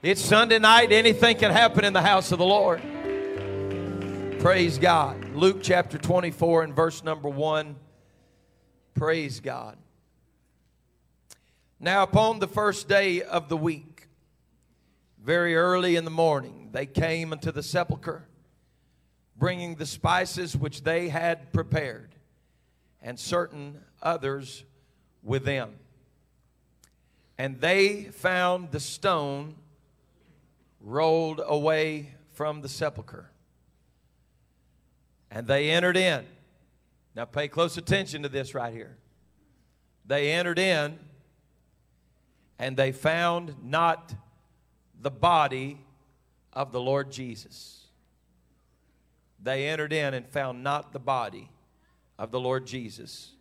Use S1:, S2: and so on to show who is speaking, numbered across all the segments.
S1: It's Sunday night. Anything can happen in the house of the Lord. Praise God. Luke chapter 24 and verse number 1. Praise God. Now, upon the first day of the week, very early in the morning, they came unto the sepulchre, bringing the spices which they had prepared, and certain others with them. And they found the stone rolled away from the sepulchre. And they entered in. Now, pay close attention to this right here. They entered in and they found not the body of the Lord Jesus. They entered in and found not the body of the Lord Jesus.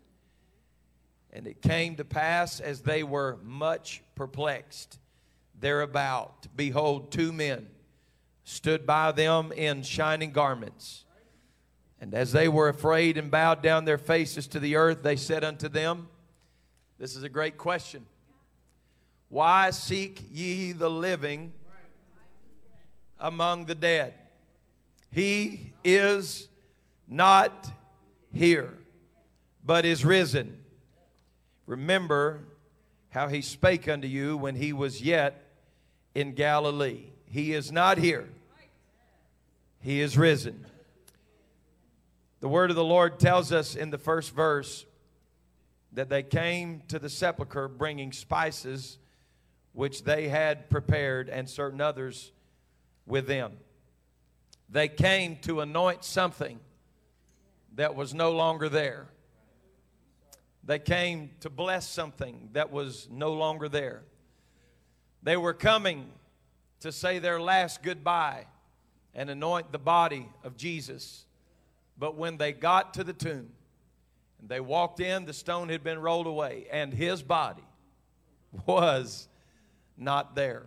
S1: And it came to pass as they were much perplexed thereabout, behold, two men stood by them in shining garments. And as they were afraid and bowed down their faces to the earth, they said unto them, This is a great question. Why seek ye the living among the dead? He is not here, but is risen. Remember how he spake unto you when he was yet in Galilee. He is not here, he is risen. The word of the Lord tells us in the first verse that they came to the sepulchre bringing spices which they had prepared and certain others with them. They came to anoint something that was no longer there. They came to bless something that was no longer there. They were coming to say their last goodbye and anoint the body of Jesus. But when they got to the tomb and they walked in, the stone had been rolled away and his body was not there.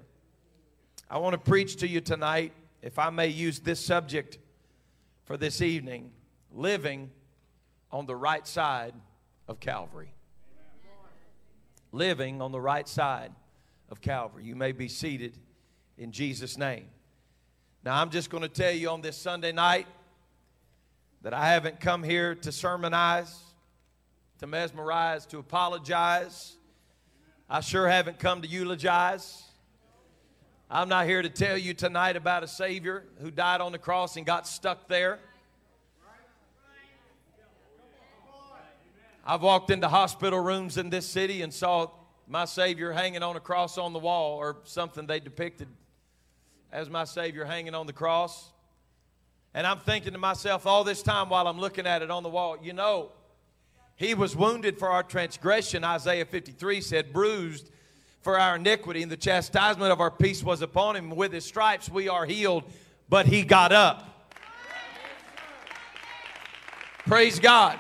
S1: I want to preach to you tonight, if I may use this subject for this evening living on the right side of Calvary. Living on the right side of Calvary. You may be seated in Jesus' name. Now, I'm just going to tell you on this Sunday night that I haven't come here to sermonize, to mesmerize, to apologize. I sure haven't come to eulogize. I'm not here to tell you tonight about a Savior who died on the cross and got stuck there. I've walked into hospital rooms in this city and saw my Savior hanging on a cross on the wall or something they depicted as my Savior hanging on the cross. And I'm thinking to myself all this time while I'm looking at it on the wall, you know, He was wounded for our transgression, Isaiah 53 said, bruised for our iniquity, and the chastisement of our peace was upon Him. With His stripes we are healed, but He got up. Praise God.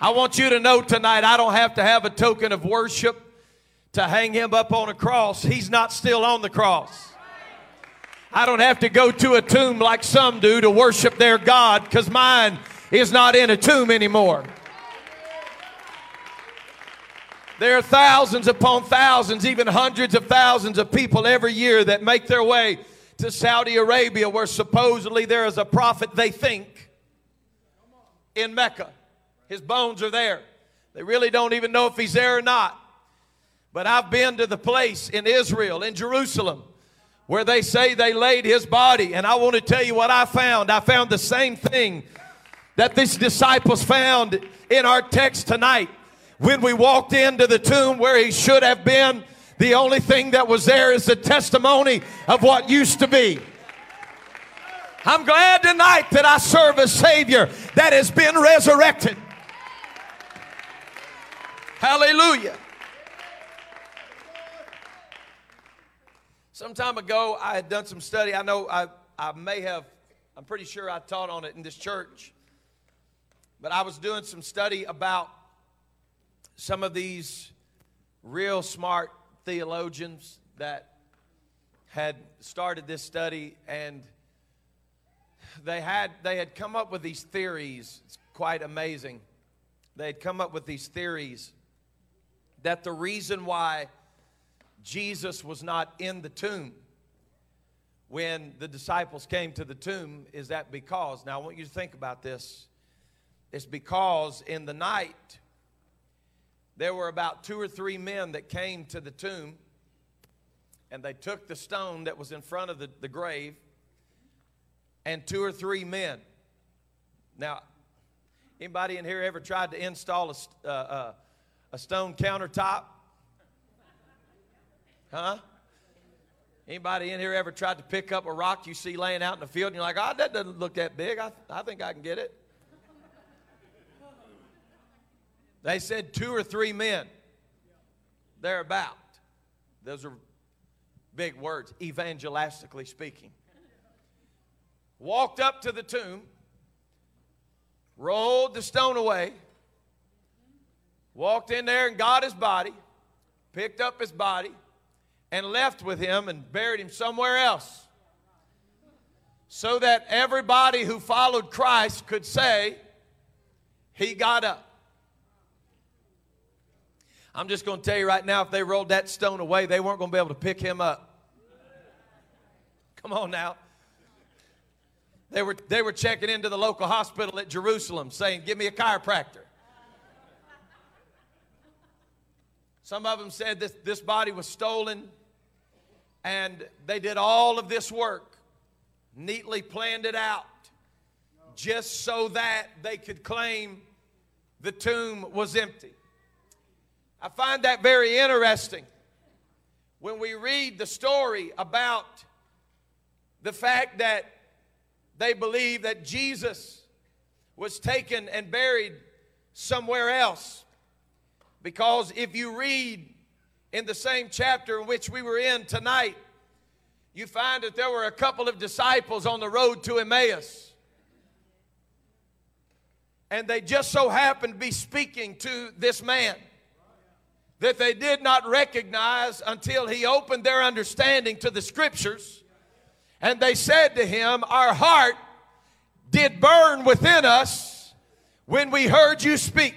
S1: I want you to know tonight I don't have to have a token of worship to hang him up on a cross. He's not still on the cross. I don't have to go to a tomb like some do to worship their God because mine is not in a tomb anymore. There are thousands upon thousands, even hundreds of thousands of people every year that make their way to Saudi Arabia where supposedly there is a prophet they think in Mecca. His bones are there. They really don't even know if he's there or not. But I've been to the place in Israel, in Jerusalem, where they say they laid his body. And I want to tell you what I found. I found the same thing that these disciples found in our text tonight. When we walked into the tomb where he should have been, the only thing that was there is the testimony of what used to be. I'm glad tonight that I serve a Savior that has been resurrected. Hallelujah. Some time ago, I had done some study. I know I, I may have, I'm pretty sure I taught on it in this church. But I was doing some study about some of these real smart theologians that had started this study and they had they had come up with these theories it's quite amazing they had come up with these theories that the reason why Jesus was not in the tomb when the disciples came to the tomb is that because, now I want you to think about this. It's because in the night, there were about two or three men that came to the tomb and they took the stone that was in front of the, the grave and two or three men. Now, anybody in here ever tried to install a, uh, uh, a stone countertop? Huh? Anybody in here ever tried to pick up a rock you see laying out in the field and you're like, oh, that doesn't look that big. I, I think I can get it. They said two or three men thereabout. Those are big words, evangelistically speaking. Walked up to the tomb, rolled the stone away, walked in there and got his body, picked up his body, and left with him and buried him somewhere else. So that everybody who followed Christ could say, He got up. I'm just going to tell you right now if they rolled that stone away, they weren't going to be able to pick him up. Come on now. They were, they were checking into the local hospital at Jerusalem saying, Give me a chiropractor. Some of them said this, this body was stolen, and they did all of this work, neatly planned it out, just so that they could claim the tomb was empty. I find that very interesting when we read the story about the fact that they believe that Jesus was taken and buried somewhere else. Because if you read in the same chapter in which we were in tonight, you find that there were a couple of disciples on the road to Emmaus. And they just so happened to be speaking to this man that they did not recognize until he opened their understanding to the scriptures and they said to him, Our heart did burn within us when we heard you speak.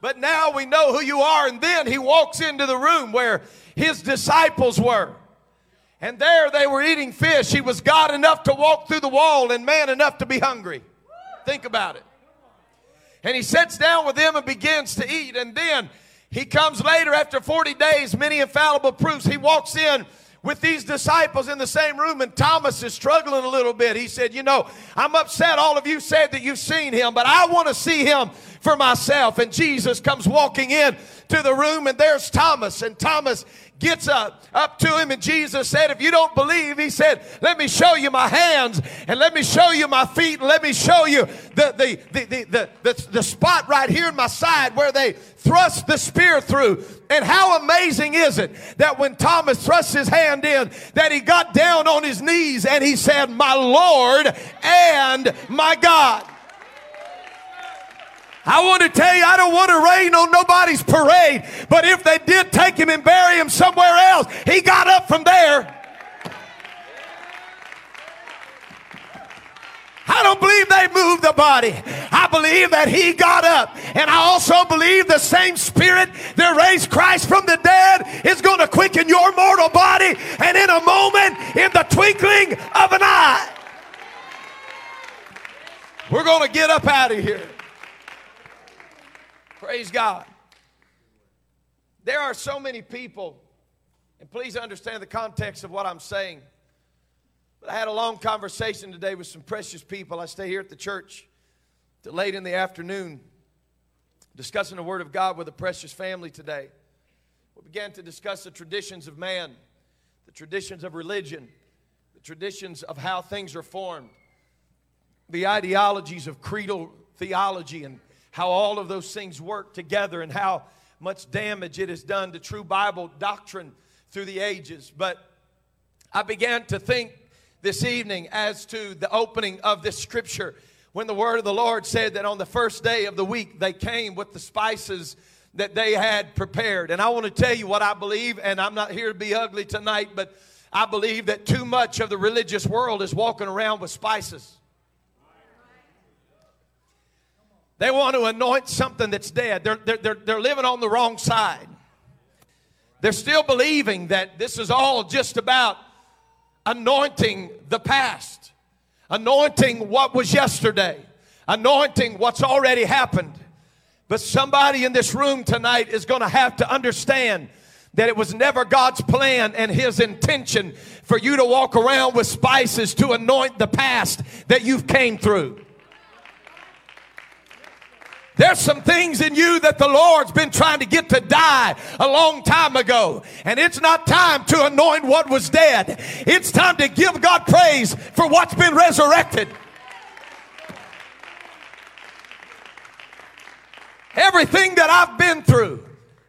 S1: But now we know who you are. And then he walks into the room where his disciples were. And there they were eating fish. He was God enough to walk through the wall and man enough to be hungry. Think about it. And he sits down with them and begins to eat. And then he comes later after 40 days, many infallible proofs. He walks in with these disciples in the same room, and Thomas is struggling a little bit. He said, You know, I'm upset. All of you said that you've seen him, but I want to see him for myself. And Jesus comes walking in to the room, and there's Thomas. And Thomas gets up, up to him, and Jesus said, If you don't believe, he said, Let me show you my hands, and let me show you my feet, and let me show you the, the, the, the, the, the, spot right here in my side where they thrust the spear through. And how amazing is it that when Thomas thrust his hand in, that he got down on his knees and he said, My Lord and my God. I want to tell you, I don't want to rain on nobody's parade, but if they did take him and bury him somewhere else, he got up from there. I don't believe they moved the body. I believe that he got up. And I also believe the same spirit that raised Christ from the dead is going to quicken your mortal body. And in a moment, in the twinkling of an eye, we're going to get up out of here. Praise God. There are so many people, and please understand the context of what I'm saying. But I had a long conversation today with some precious people. I stay here at the church till late in the afternoon, discussing the Word of God with a precious family today. We began to discuss the traditions of man, the traditions of religion, the traditions of how things are formed, the ideologies of creedal theology and how all of those things work together and how much damage it has done to true Bible doctrine through the ages. But I began to think this evening as to the opening of this scripture when the word of the Lord said that on the first day of the week they came with the spices that they had prepared. And I want to tell you what I believe, and I'm not here to be ugly tonight, but I believe that too much of the religious world is walking around with spices. They want to anoint something that's dead. They're, they're, they're, they're living on the wrong side. They're still believing that this is all just about anointing the past, anointing what was yesterday, anointing what's already happened. But somebody in this room tonight is going to have to understand that it was never God's plan and His intention for you to walk around with spices to anoint the past that you've came through. There's some things in you that the Lord's been trying to get to die a long time ago. And it's not time to anoint what was dead. It's time to give God praise for what's been resurrected. Everything that I've been through,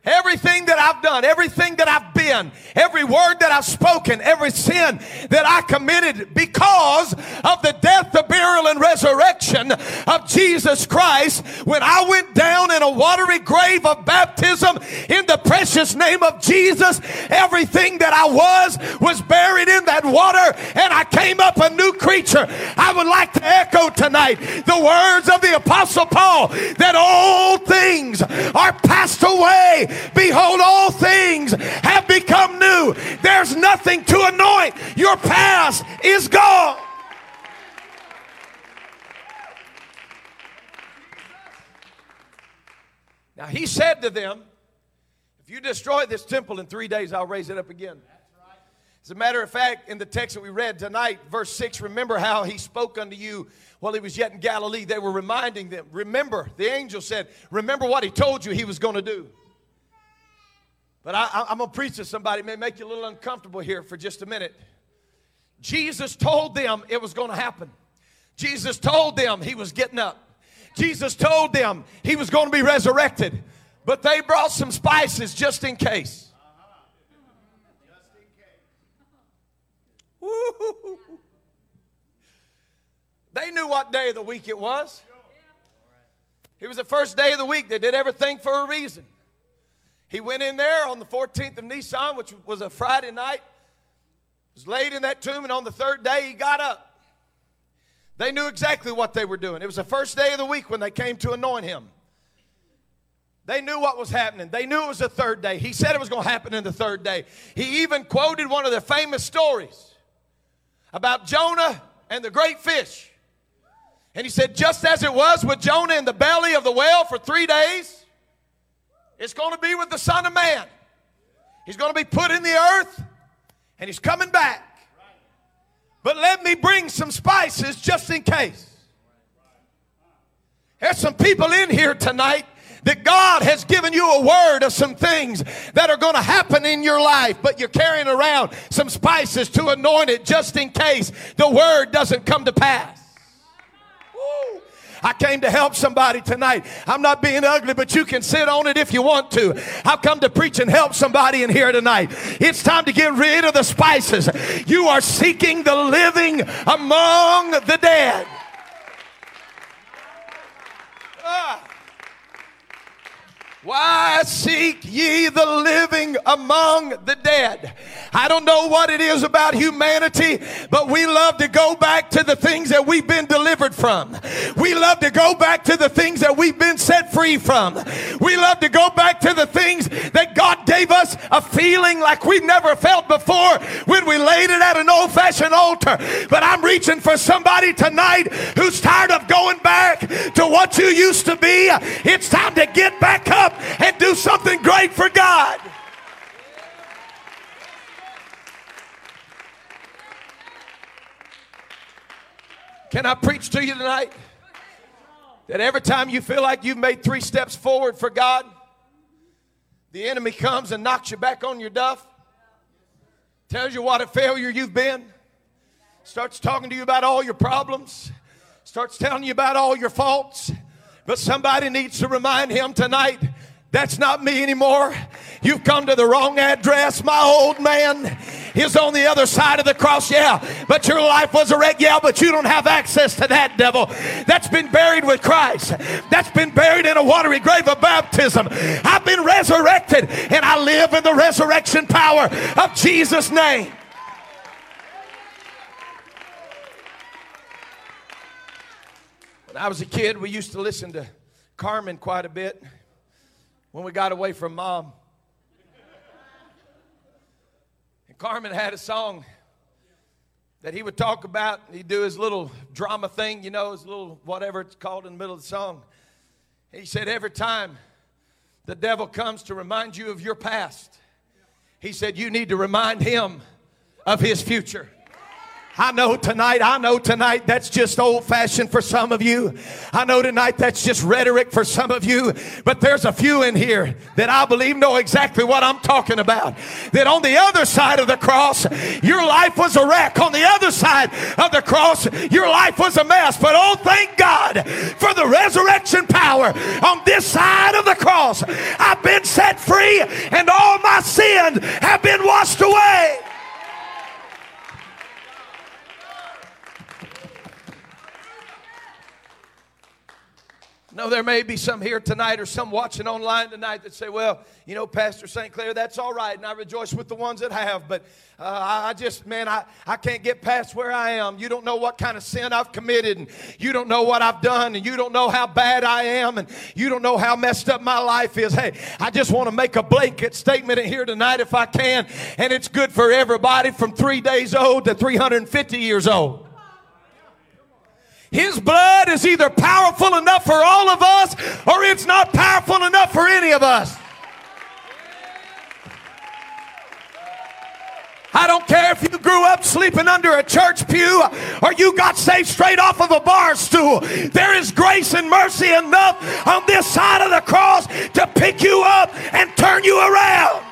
S1: Everything that I've done, everything that I've been, every word that I've spoken, every sin that I committed because of the death, the burial, and resurrection of Jesus Christ, when I went down in a watery grave of baptism in the precious name of Jesus, everything that I was was buried in that water and I came up a new creature. I would like to echo tonight the words of the Apostle Paul that all things are passed away Behold, all things have become new. There's nothing to anoint. Your past is gone. Now he said to them, If you destroy this temple in three days, I'll raise it up again. As a matter of fact, in the text that we read tonight, verse 6, remember how he spoke unto you while he was yet in Galilee. They were reminding them. Remember, the angel said, Remember what he told you he was going to do. But I, am going to preach to somebody, it may make you a little uncomfortable here for just a minute. Jesus told them it was going to happen. Jesus told them he was getting up. Jesus told them he was going to be resurrected. But they brought some spices just in case. Woo-hoo-hoo. They knew what day of the week it was. It was the first day of the week. They did everything for a reason. He went in there on the 14th of Nisan, which was a Friday night, was laid in that tomb, and on the third day he got up. They knew exactly what they were doing. It was the first day of the week when they came to anoint him. They knew what was happening. They knew it was the third day. He said it was going to happen in the third day. He even quoted one of the famous stories about Jonah and the great fish. And he said, just as it was with Jonah in the belly of the whale for three days, it's going to be with the Son of Man. He's going to be put in the earth and he's coming back. But let me bring some spices just in case. There's some people in here tonight that God has given you a word of some things that are going to happen in your life, but you're carrying around some spices to anoint it just in case the word doesn't come to pass. I came to help somebody tonight. I'm not being ugly, but you can sit on it if you want to. I've come to preach and help somebody in here tonight. It's time to get rid of the spices. You are seeking the living among the dead. Ah. Why seek ye the living among the dead? I don't know what it is about humanity, but we love to go back to the things that we've been delivered from. We love to go back to the things that we've been set free from. We love to go back to the things that God gave us a feeling like we've never felt before when we laid it at an old fashioned altar. But I'm reaching for somebody tonight who's tired of going back to what you used to be. It's time to get back up and do something great for God. Can I preach to you tonight? That every time you feel like you've made three steps forward for God, the enemy comes and knocks you back on your duff, tells you what a failure you've been, starts talking to you about all your problems, starts telling you about all your faults. But somebody needs to remind him tonight that's not me anymore. You've come to the wrong address. My old man is on the other side of the cross. Yeah, but your life was a wreck. Yeah, but you don't have access to that devil. That's been buried with Christ. That's been buried in a watery grave of baptism. I've been resurrected and I live in the resurrection power of Jesus' name. When I was a kid, we used to listen to Carmen quite a bit when we got away from mom. And Carmen had a song that he would talk about. He'd do his little drama thing, you know, his little whatever it's called in the middle of the song. He said, Every time the devil comes to remind you of your past, he said, You need to remind him of his future. I know tonight, I know tonight that's just old fashioned for some of you. I know tonight that's just rhetoric for some of you. But there's a few in here that I believe know exactly what I'm talking about. That on the other side of the cross, your life was a wreck. On the other side of the cross, your life was a mess. But oh, thank God for the resurrection power on this side of the cross. I've been set free and all my sins have been washed away. No, there may be some here tonight or some watching online tonight that say, well, you know, Pastor St. Clair, that's all right, and I rejoice with the ones that have, but uh, I just, man, I, I can't get past where I am. You don't know what kind of sin I've committed, and you don't know what I've done, and you don't know how bad I am, and you don't know how messed up my life is. Hey, I just want to make a blanket statement in here tonight if I can, and it's good for everybody from three days old to 350 years old. His blood is either powerful enough for all of us or it's not powerful enough for any of us. I don't care if you grew up sleeping under a church pew or you got saved straight off of a bar stool. There is grace and mercy enough on this side of the cross to pick you up and turn you around.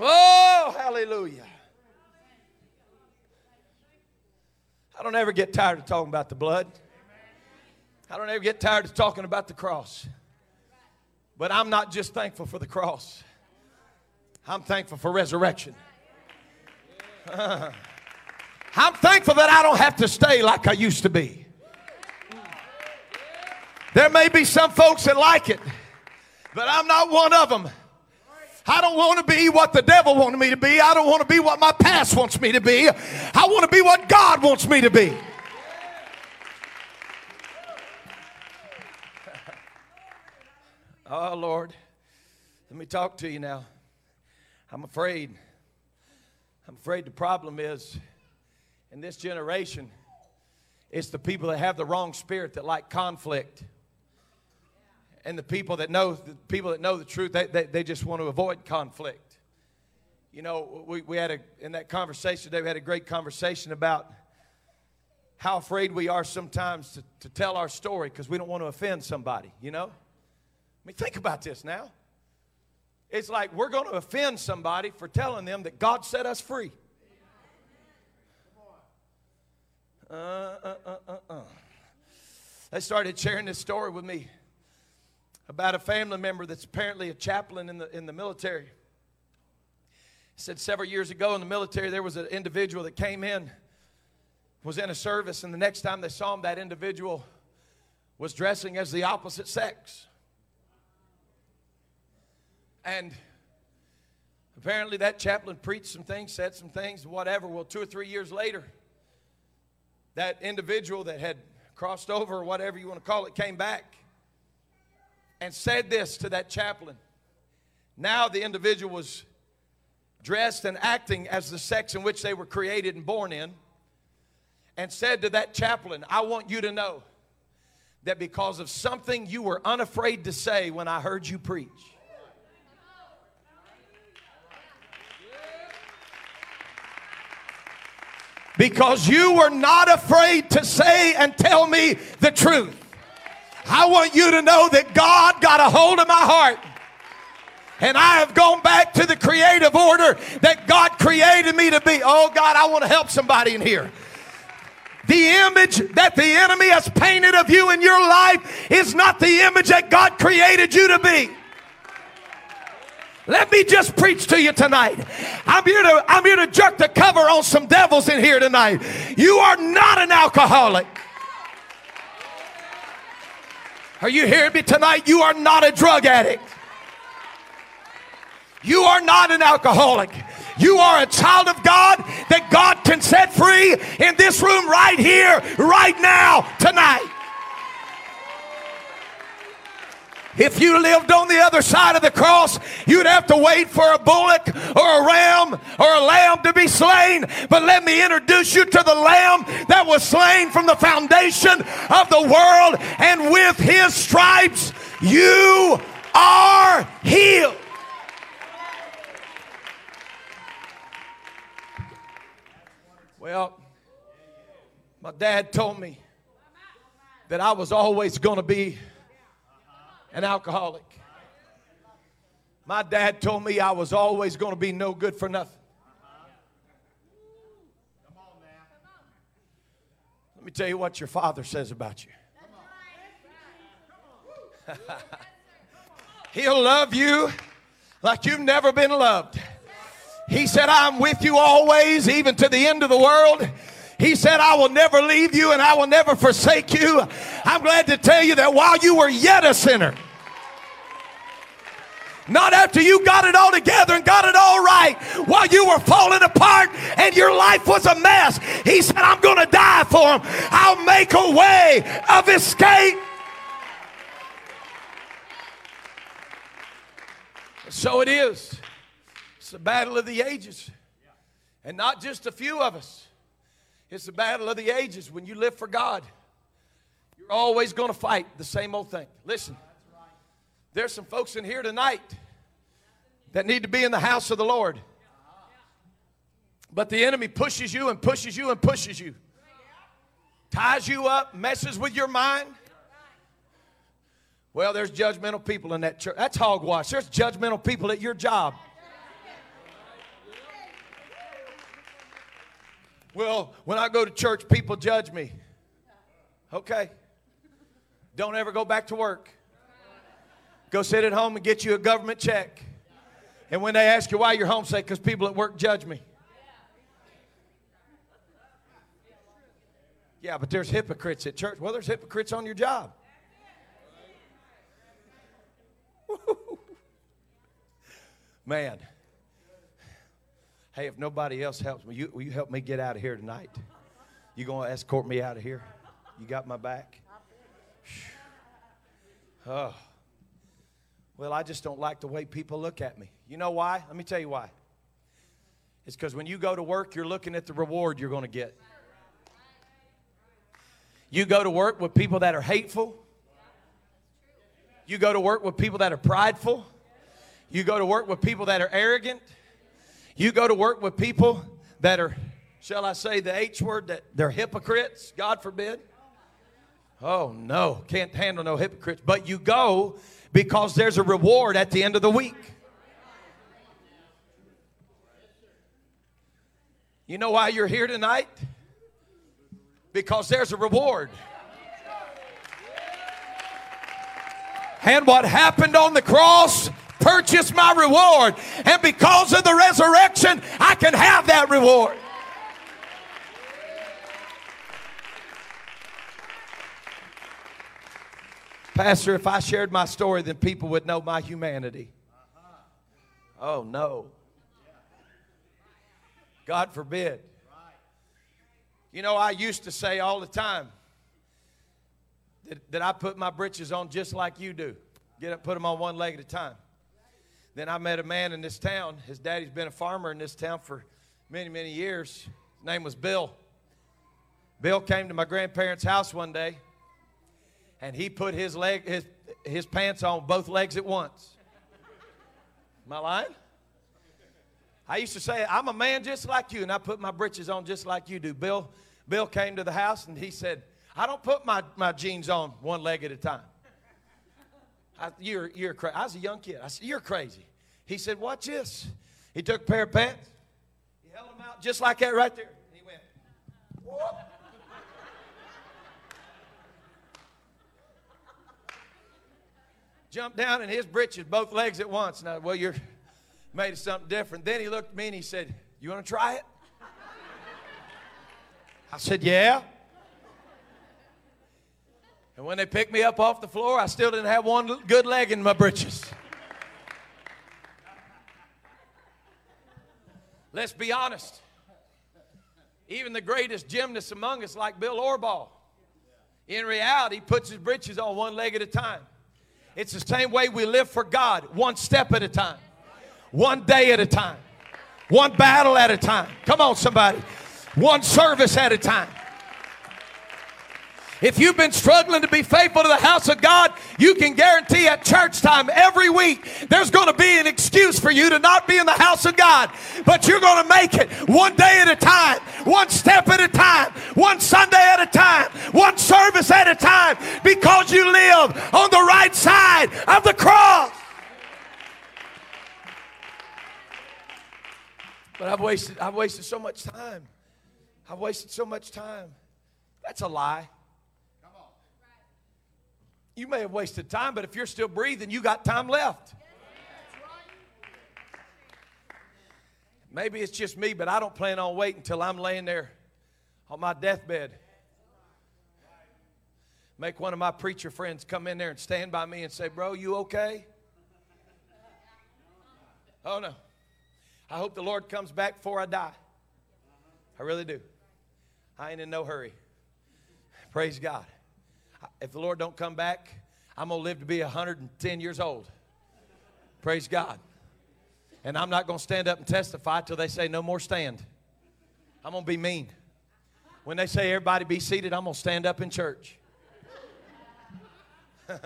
S1: Oh, hallelujah. I don't ever get tired of talking about the blood. I don't ever get tired of talking about the cross. But I'm not just thankful for the cross, I'm thankful for resurrection. I'm thankful that I don't have to stay like I used to be. There may be some folks that like it, but I'm not one of them. I don't want to be what the devil wanted me to be. I don't want to be what my past wants me to be. I want to be what God wants me to be. Oh, Lord, let me talk to you now. I'm afraid. I'm afraid the problem is in this generation, it's the people that have the wrong spirit that like conflict and the people that know the people that know the truth they, they, they just want to avoid conflict. You know we, we had a in that conversation today we had a great conversation about how afraid we are sometimes to, to tell our story because we don't want to offend somebody you know? I mean think about this now. It's like we're going to offend somebody for telling them that god set us free. Uh, uh, uh, uh, uh. they started sharing this story with me about a family member that's apparently a chaplain in the, in the military. He said several years ago in the military, there was an individual that came in, was in a service, and the next time they saw him, that individual was dressing as the opposite sex. And apparently, that chaplain preached some things, said some things, whatever. Well, two or three years later, that individual that had crossed over, or whatever you want to call it, came back and said this to that chaplain. Now the individual was dressed and acting as the sex in which they were created and born in, and said to that chaplain, I want you to know that because of something you were unafraid to say when I heard you preach. Because you were not afraid to say and tell me the truth. I want you to know that God got a hold of my heart. And I have gone back to the creative order that God created me to be. Oh, God, I want to help somebody in here. The image that the enemy has painted of you in your life is not the image that God created you to be. Let me just preach to you tonight. I'm here to I'm here to jerk the cover on some devils in here tonight. You are not an alcoholic. Are you hearing me tonight? You are not a drug addict. You are not an alcoholic. You are a child of God that God can set free in this room right here, right now, tonight. If you lived on the other side of the cross, you'd have to wait for a bullock or a ram or a lamb to be slain. But let me introduce you to the lamb that was slain from the foundation of the world, and with his stripes, you are healed. Well, my dad told me that I was always going to be an alcoholic. My dad told me I was always going to be no good for nothing. Let me tell you what your father says about you. He'll love you like you've never been loved. He said, I'm with you always, even to the end of the world. He said, I will never leave you and I will never forsake you. I'm glad to tell you that while you were yet a sinner, not after you got it all together and got it all right while you were falling apart and your life was a mess. He said, I'm going to die for him. I'll make a way of escape. So it is. It's the battle of the ages. And not just a few of us. It's the battle of the ages. When you live for God, you're always going to fight the same old thing. Listen, there's some folks in here tonight that need to be in the house of the Lord. But the enemy pushes you and pushes you and pushes you, ties you up, messes with your mind. Well, there's judgmental people in that church. That's hogwash. There's judgmental people at your job. Well, when I go to church, people judge me. Okay. Don't ever go back to work. Go sit at home and get you a government check. And when they ask you why you're home, say, because people at work judge me. Yeah, but there's hypocrites at church. Well, there's hypocrites on your job. Man. Hey, if nobody else helps me, you, will you help me get out of here tonight? You going to escort me out of here? You got my back? Oh. Well, I just don't like the way people look at me. You know why? Let me tell you why. It's because when you go to work, you're looking at the reward you're going to get. You go to work with people that are hateful. You go to work with people that are prideful. You go to work with people that are arrogant. You go to work with people that are, shall I say the H word, that they're hypocrites, God forbid. Oh no, can't handle no hypocrites. But you go because there's a reward at the end of the week. You know why you're here tonight? Because there's a reward. And what happened on the cross purchased my reward. And because of the resurrection, I can have that reward. Pastor, if I shared my story, then people would know my humanity. Oh, no. God forbid. You know, I used to say all the time that, that I put my britches on just like you do. Get up, put them on one leg at a time. Then I met a man in this town. His daddy's been a farmer in this town for many, many years. His name was Bill. Bill came to my grandparents' house one day and he put his leg his his pants on both legs at once. Am I lying? I used to say, I'm a man just like you, and I put my breeches on just like you do. Bill, Bill came to the house and he said, I don't put my, my jeans on one leg at a time. I, you're, you're crazy. I was a young kid. I said, You're crazy. He said, Watch this. He took a pair of pants, he held them out just like that right there. And he went, Whoop. Jumped down in his breeches, both legs at once. Now, well, you're made of something different. Then he looked at me and he said, You want to try it? I said, Yeah. And when they picked me up off the floor, I still didn't have one good leg in my britches. Let's be honest. Even the greatest gymnast among us, like Bill Orbaugh, in reality, puts his britches on one leg at a time. It's the same way we live for God, one step at a time, one day at a time, one battle at a time. Come on, somebody. One service at a time. If you've been struggling to be faithful to the house of God, you can guarantee at church time every week there's going to be an excuse for you to not be in the house of God. But you're going to make it one day at a time, one step at a time, one Sunday at a time, one service at a time because you live on the right side of the cross. But I've wasted, I've wasted so much time. I've wasted so much time. That's a lie. You may have wasted time, but if you're still breathing, you got time left. Maybe it's just me, but I don't plan on waiting until I'm laying there on my deathbed. Make one of my preacher friends come in there and stand by me and say, Bro, you okay? Oh, no. I hope the Lord comes back before I die. I really do. I ain't in no hurry. Praise God if the Lord don't come back, I'm going to live to be 110 years old. Praise God. And I'm not going to stand up and testify till they say no more stand. I'm going to be mean. When they say everybody be seated, I'm going to stand up in church.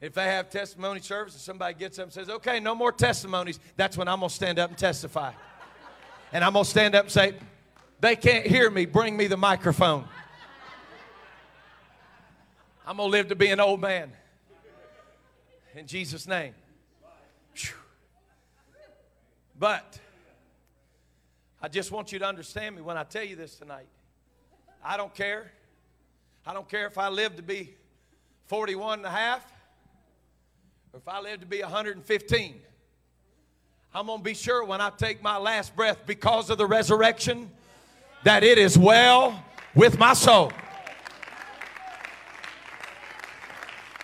S1: if they have testimony service and somebody gets up and says, okay, no more testimonies, that's when I'm going to stand up and testify. And I'm going to stand up and say, they can't hear me, bring me the microphone. I'm going to live to be an old man. In Jesus' name. But I just want you to understand me when I tell you this tonight. I don't care. I don't care if I live to be 41 and a half or if I live to be 115. I'm going to be sure when I take my last breath because of the resurrection that it is well with my soul.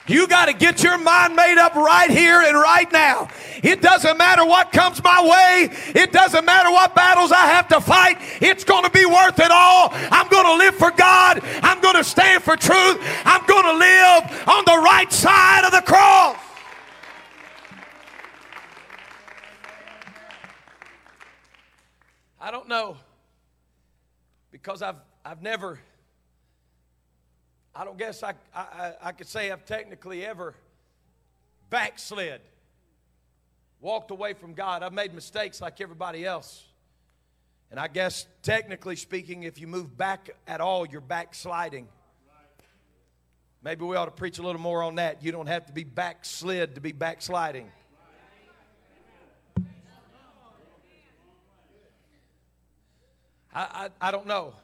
S1: You got to get your mind made up right here and right now. It doesn't matter what comes my way. It doesn't matter what battles I have to fight. It's going to be worth it all. I'm going to live for God. I'm going to stand for truth. I'm going to live on the right side of the cross. I don't know because I've I've never I don't guess I, I, I could say I've technically ever backslid, walked away from God. I've made mistakes like everybody else. And I guess, technically speaking, if you move back at all, you're backsliding. Maybe we ought to preach a little more on that. You don't have to be backslid to be backsliding. I, I, I don't know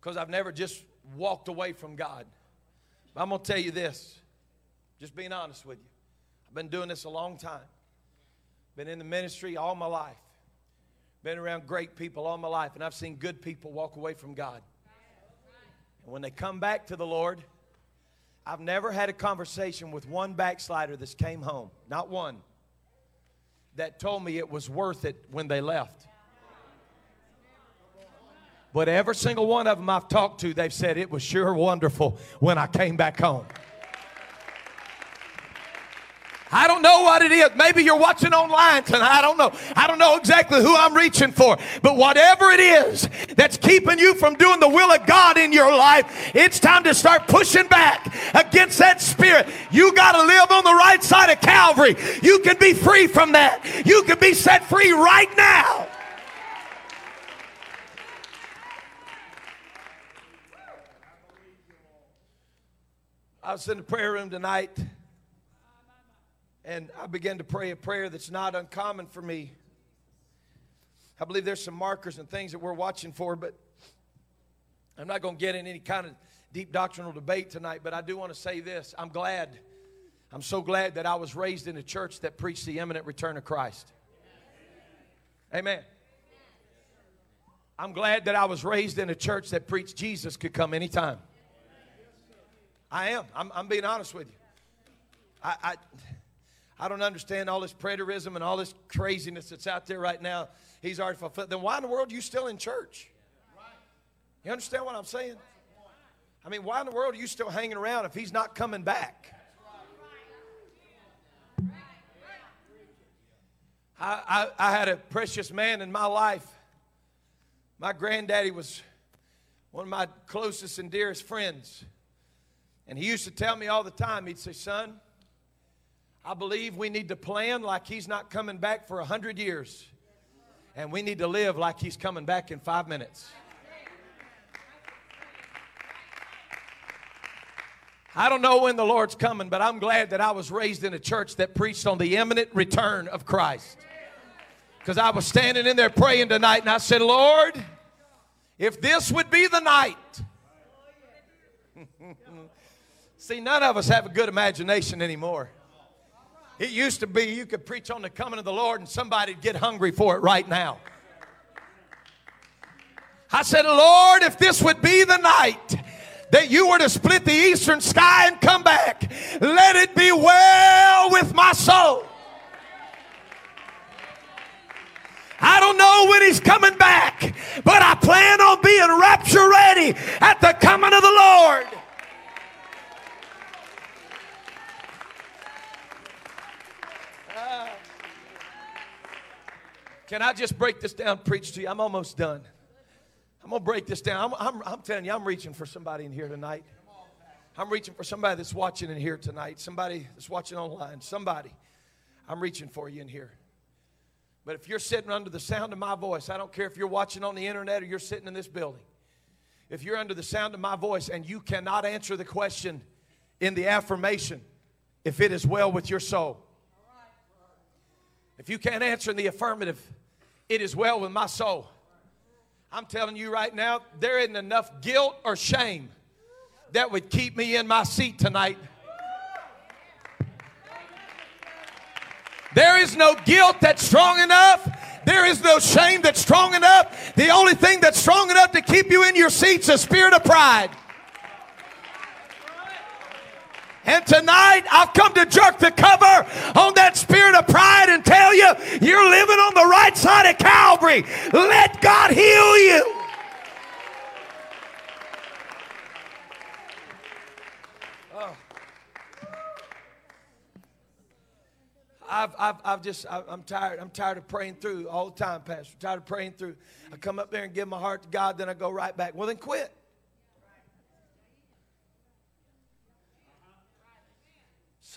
S1: because I've never just walked away from God. But I'm going to tell you this, just being honest with you. I've been doing this a long time, been in the ministry all my life, been around great people all my life, and I've seen good people walk away from God. And when they come back to the Lord, I've never had a conversation with one backslider that's came home, not one, that told me it was worth it when they left. But every single one of them I've talked to, they've said it was sure wonderful when I came back home. I don't know what it is. Maybe you're watching online tonight. I don't know. I don't know exactly who I'm reaching for. But whatever it is that's keeping you from doing the will of God in your life, it's time to start pushing back against that spirit. You got to live on the right side of Calvary. You can be free from that. You can be set free right now. I was in the prayer room tonight and I began to pray a prayer that's not uncommon for me. I believe there's some markers and things that we're watching for, but I'm not going to get in any kind of deep doctrinal debate tonight, but I do want to say this. I'm glad, I'm so glad that I was raised in a church that preached the imminent return of Christ. Amen. I'm glad that I was raised in a church that preached Jesus could come anytime. I am. I'm, I'm being honest with you. I, I, I don't understand all this preterism and all this craziness that's out there right now. He's already fulfilled. Then why in the world are you still in church? You understand what I'm saying? I mean, why in the world are you still hanging around if he's not coming back? I, I, I had a precious man in my life. My granddaddy was one of my closest and dearest friends. And he used to tell me all the time, he'd say, Son, I believe we need to plan like he's not coming back for a hundred years. And we need to live like he's coming back in five minutes. I don't know when the Lord's coming, but I'm glad that I was raised in a church that preached on the imminent return of Christ. Because I was standing in there praying tonight and I said, Lord, if this would be the night. See, none of us have a good imagination anymore. It used to be you could preach on the coming of the Lord and somebody'd get hungry for it right now. I said, Lord, if this would be the night that you were to split the eastern sky and come back, let it be well with my soul. I don't know when he's coming back, but I plan on being rapture ready at the coming of the Lord. Can I just break this down, preach to you? I'm almost done. I'm going to break this down. I'm, I'm, I'm telling you, I'm reaching for somebody in here tonight. I'm reaching for somebody that's watching in here tonight, somebody that's watching online, somebody. I'm reaching for you in here. But if you're sitting under the sound of my voice, I don't care if you're watching on the internet or you're sitting in this building. If you're under the sound of my voice and you cannot answer the question in the affirmation, if it is well with your soul, if you can't answer in the affirmative, it is well with my soul. I'm telling you right now, there isn't enough guilt or shame that would keep me in my seat tonight. There is no guilt that's strong enough. There is no shame that's strong enough. The only thing that's strong enough to keep you in your seats is a spirit of pride. And tonight I've come to jerk the cover on that spirit of pride and tell you you're living on the right side of Calvary. Let God heal you. Oh. I've, I've, I've just, I'm tired. I'm tired of praying through all the time, Pastor. I'm tired of praying through. I come up there and give my heart to God, then I go right back. Well, then quit.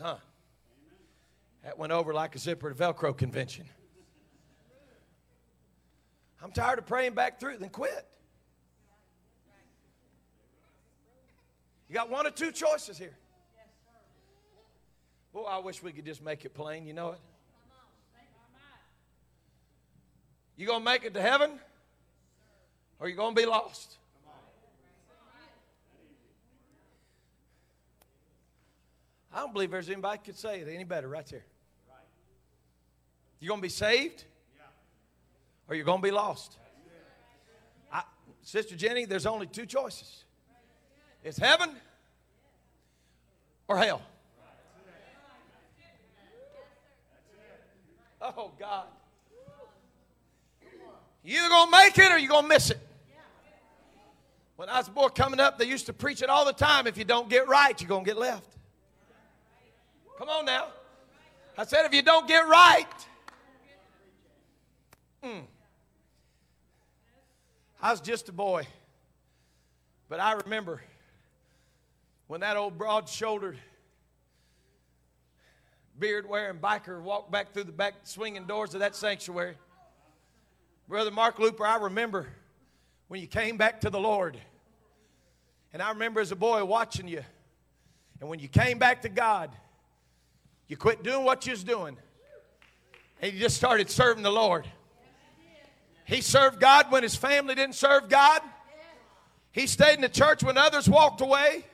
S1: Son, that went over like a zipper at a Velcro convention. I'm tired of praying back through, then quit. You got one or two choices here. Boy, I wish we could just make it plain. You know it? You going to make it to heaven? Or you going to be lost? I don't believe there's anybody could say it any better right there. You're going to be saved? Or you're going to be lost? I, Sister Jenny, there's only two choices. It's heaven or hell. Oh, God. You either going to make it or you're going to miss it. When I was a boy coming up, they used to preach it all the time. If you don't get right, you're going to get left. Come on now. I said, if you don't get right, mm. I was just a boy. But I remember when that old broad shouldered, beard wearing biker walked back through the back swinging doors of that sanctuary. Brother Mark Looper, I remember when you came back to the Lord. And I remember as a boy watching you. And when you came back to God, you quit doing what you was doing. And you just started serving the Lord. He served God when his family didn't serve God. He stayed in the church when others walked away.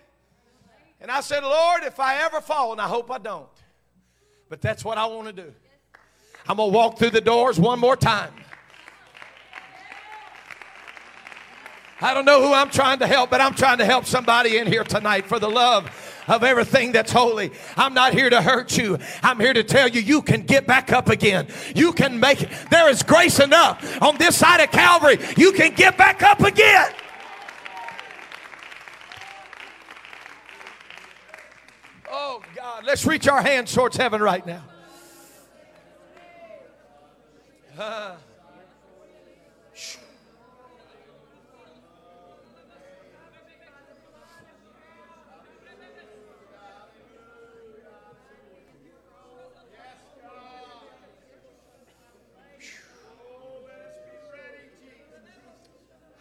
S1: And I said, Lord, if I ever fall, and I hope I don't, but that's what I want to do. I'm going to walk through the doors one more time. I don't know who I'm trying to help, but I'm trying to help somebody in here tonight for the love of everything that's holy. I'm not here to hurt you. I'm here to tell you you can get back up again. You can make it. There is grace enough on this side of Calvary. You can get back up again. Oh God, let's reach our hands towards heaven right now.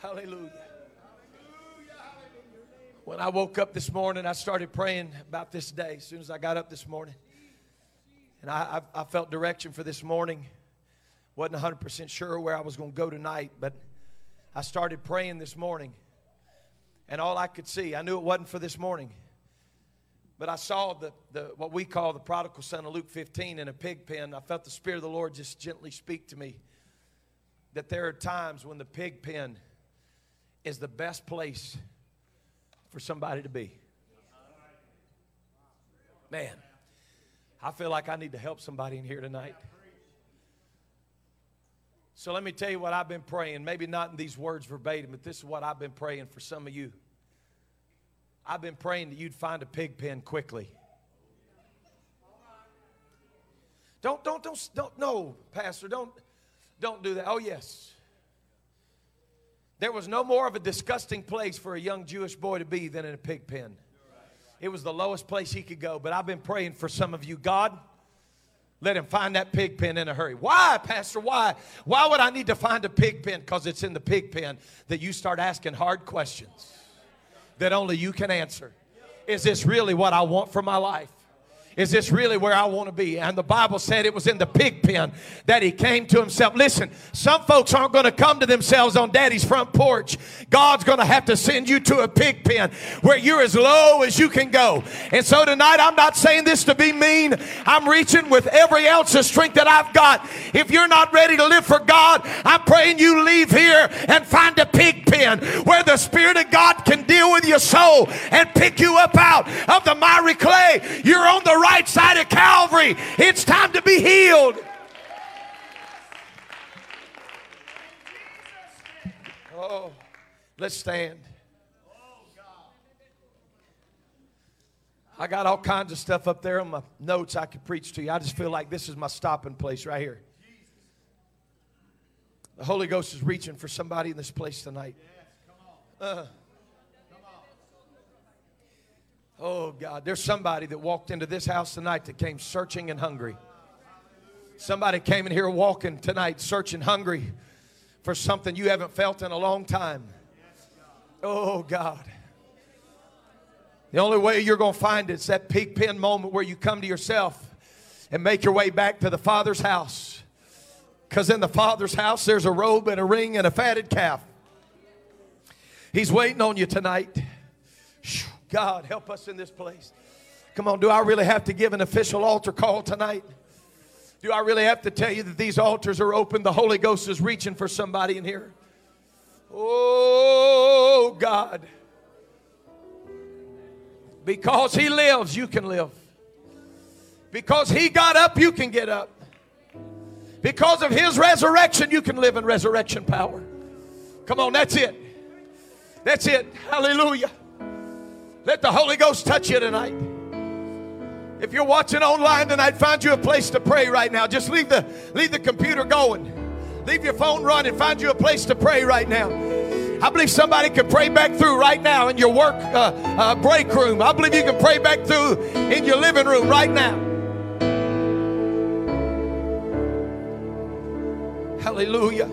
S1: Hallelujah. When I woke up this morning, I started praying about this day as soon as I got up this morning. And I, I, I felt direction for this morning. Wasn't 100% sure where I was going to go tonight, but I started praying this morning. And all I could see, I knew it wasn't for this morning. But I saw the, the what we call the prodigal son of Luke 15 in a pig pen. I felt the Spirit of the Lord just gently speak to me that there are times when the pig pen is the best place for somebody to be. Man, I feel like I need to help somebody in here tonight. So let me tell you what I've been praying. Maybe not in these words verbatim, but this is what I've been praying for some of you. I've been praying that you'd find a pig pen quickly. Don't, don't, don't, don't, no, Pastor, don't, don't do that. Oh, yes. There was no more of a disgusting place for a young Jewish boy to be than in a pig pen. It was the lowest place he could go. But I've been praying for some of you. God, let him find that pig pen in a hurry. Why, Pastor? Why? Why would I need to find a pig pen? Because it's in the pig pen that you start asking hard questions that only you can answer. Is this really what I want for my life? Is this really where I want to be? And the Bible said it was in the pig pen that he came to himself. Listen, some folks aren't going to come to themselves on daddy's front porch. God's going to have to send you to a pig pen where you're as low as you can go. And so tonight, I'm not saying this to be mean. I'm reaching with every ounce of strength that I've got. If you're not ready to live for God, I'm praying you leave here and find a pig pen where the Spirit of God can deal with your soul and pick you up out of the miry clay. You're on the right side of Calvary. It's time to be healed. Oh, let's stand. I got all kinds of stuff up there on my notes I could preach to you. I just feel like this is my stopping place right here. The Holy Ghost is reaching for somebody in this place tonight. Uh, Oh, God. There's somebody that walked into this house tonight that came searching and hungry. Somebody came in here walking tonight searching hungry for something you haven't felt in a long time. Oh, God. The only way you're going to find it's that pig pen moment where you come to yourself and make your way back to the Father's house. Because in the Father's house, there's a robe and a ring and a fatted calf. He's waiting on you tonight. God, help us in this place. Come on, do I really have to give an official altar call tonight? Do I really have to tell you that these altars are open? The Holy Ghost is reaching for somebody in here. Oh, God. Because He lives, you can live. Because He got up, you can get up. Because of His resurrection, you can live in resurrection power. Come on, that's it. That's it. Hallelujah. Let the Holy Ghost touch you tonight. If you're watching online tonight, find you a place to pray right now. Just leave the leave the computer going. Leave your phone running. Find you a place to pray right now. I believe somebody can pray back through right now in your work uh, uh, break room. I believe you can pray back through in your living room right now. Hallelujah.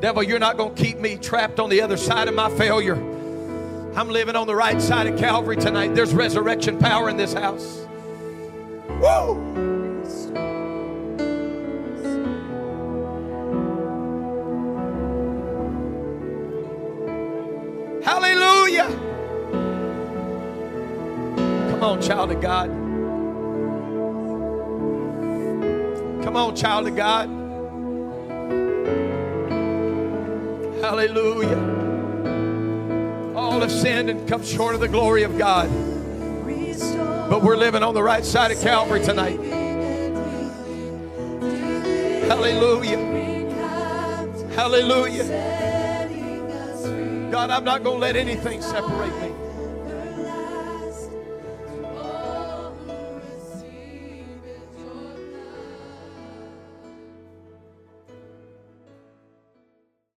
S1: Devil, you're not going to keep me trapped on the other side of my failure. I'm living on the right side of Calvary tonight. There's resurrection power in this house. Woo! Hallelujah. Come on, child of God. Come on, child of God. Hallelujah all have sinned and come short of the glory of God. But we're living on the right side of Calvary tonight. Hallelujah. Hallelujah. God, I'm not going to let anything separate me.